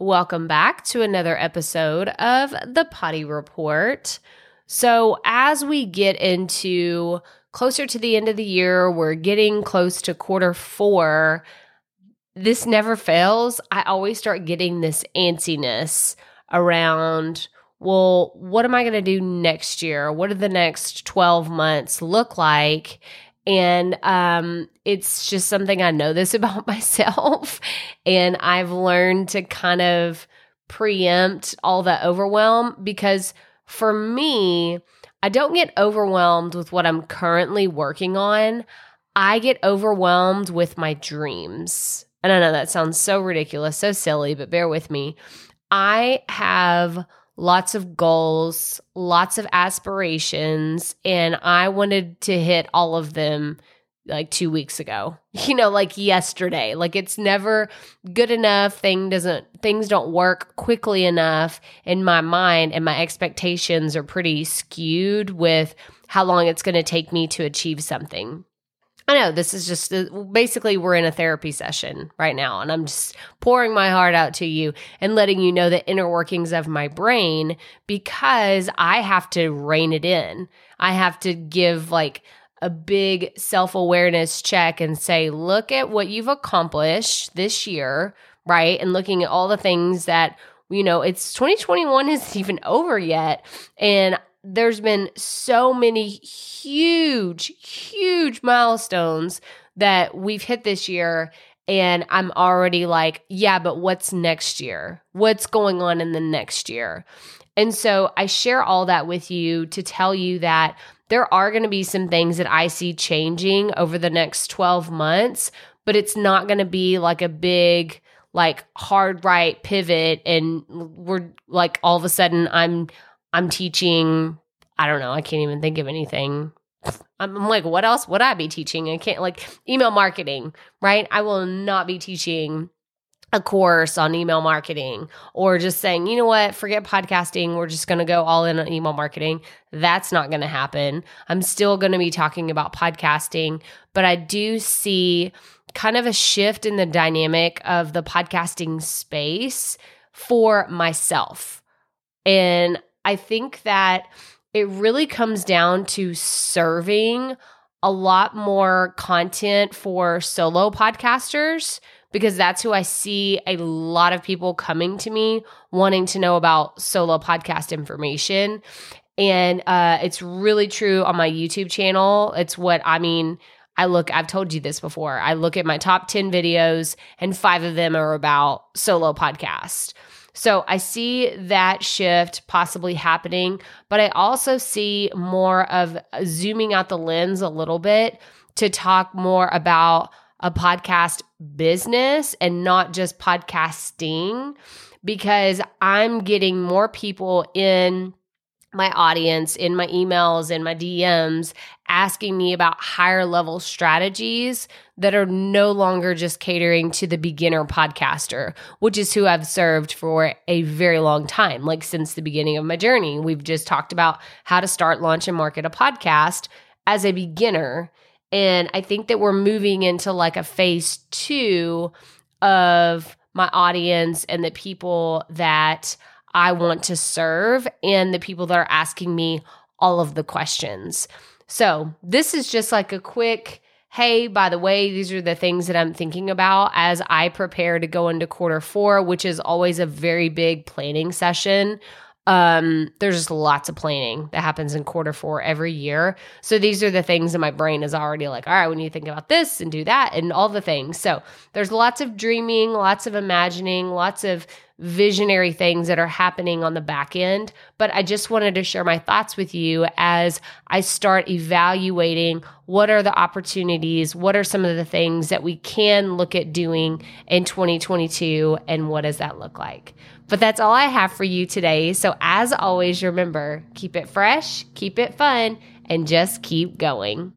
Welcome back to another episode of the Potty Report. So, as we get into closer to the end of the year, we're getting close to quarter four. This never fails. I always start getting this antsiness around, well, what am I going to do next year? What do the next 12 months look like? And um, it's just something I know this about myself. and I've learned to kind of preempt all that overwhelm because for me, I don't get overwhelmed with what I'm currently working on. I get overwhelmed with my dreams. And I know that sounds so ridiculous, so silly, but bear with me. I have lots of goals, lots of aspirations, and I wanted to hit all of them like 2 weeks ago. You know, like yesterday. Like it's never good enough. Thing doesn't things don't work quickly enough in my mind and my expectations are pretty skewed with how long it's going to take me to achieve something. I know this is just uh, basically we're in a therapy session right now, and I'm just pouring my heart out to you and letting you know the inner workings of my brain because I have to rein it in. I have to give like a big self awareness check and say, look at what you've accomplished this year, right? And looking at all the things that you know, it's 2021 isn't even over yet. And there's been so many huge, huge milestones that we've hit this year. And I'm already like, yeah, but what's next year? What's going on in the next year? And so I share all that with you to tell you that there are going to be some things that I see changing over the next 12 months, but it's not going to be like a big, like hard right pivot and we're like all of a sudden I'm I'm teaching, I don't know, I can't even think of anything. I'm, like, what else would I be teaching? I can't, like, email marketing, right? I will not be teaching a course on email marketing or just saying, you know what, forget podcasting. We're just going to go all in on email marketing. That's not going to happen. I'm still going to be talking about podcasting, but I do see kind of a shift in the dynamic of the podcasting space for myself. And I think that it really comes down to serving a lot more content for solo podcasters because that's who I see a lot of people coming to me wanting to know about solo podcast information. And uh, it's really true on my YouTube channel. It's what I mean. I look, I've told you this before. I look at my top 10 videos, and five of them are about solo podcast. So I see that shift possibly happening, but I also see more of zooming out the lens a little bit to talk more about a podcast business and not just podcasting because I'm getting more people in my audience in my emails and my DMs asking me about higher level strategies that are no longer just catering to the beginner podcaster, which is who I've served for a very long time, like since the beginning of my journey. We've just talked about how to start, launch, and market a podcast as a beginner. And I think that we're moving into like a phase two of my audience and the people that I want to serve and the people that are asking me all of the questions. So, this is just like a quick hey, by the way, these are the things that I'm thinking about as I prepare to go into quarter four, which is always a very big planning session. Um, there's just lots of planning that happens in quarter four every year. So these are the things that my brain is already like, all right, we need to think about this and do that and all the things. So there's lots of dreaming, lots of imagining, lots of visionary things that are happening on the back end. But I just wanted to share my thoughts with you as I start evaluating what are the opportunities, what are some of the things that we can look at doing in 2022, and what does that look like. But that's all I have for you today. So, as always, remember keep it fresh, keep it fun, and just keep going.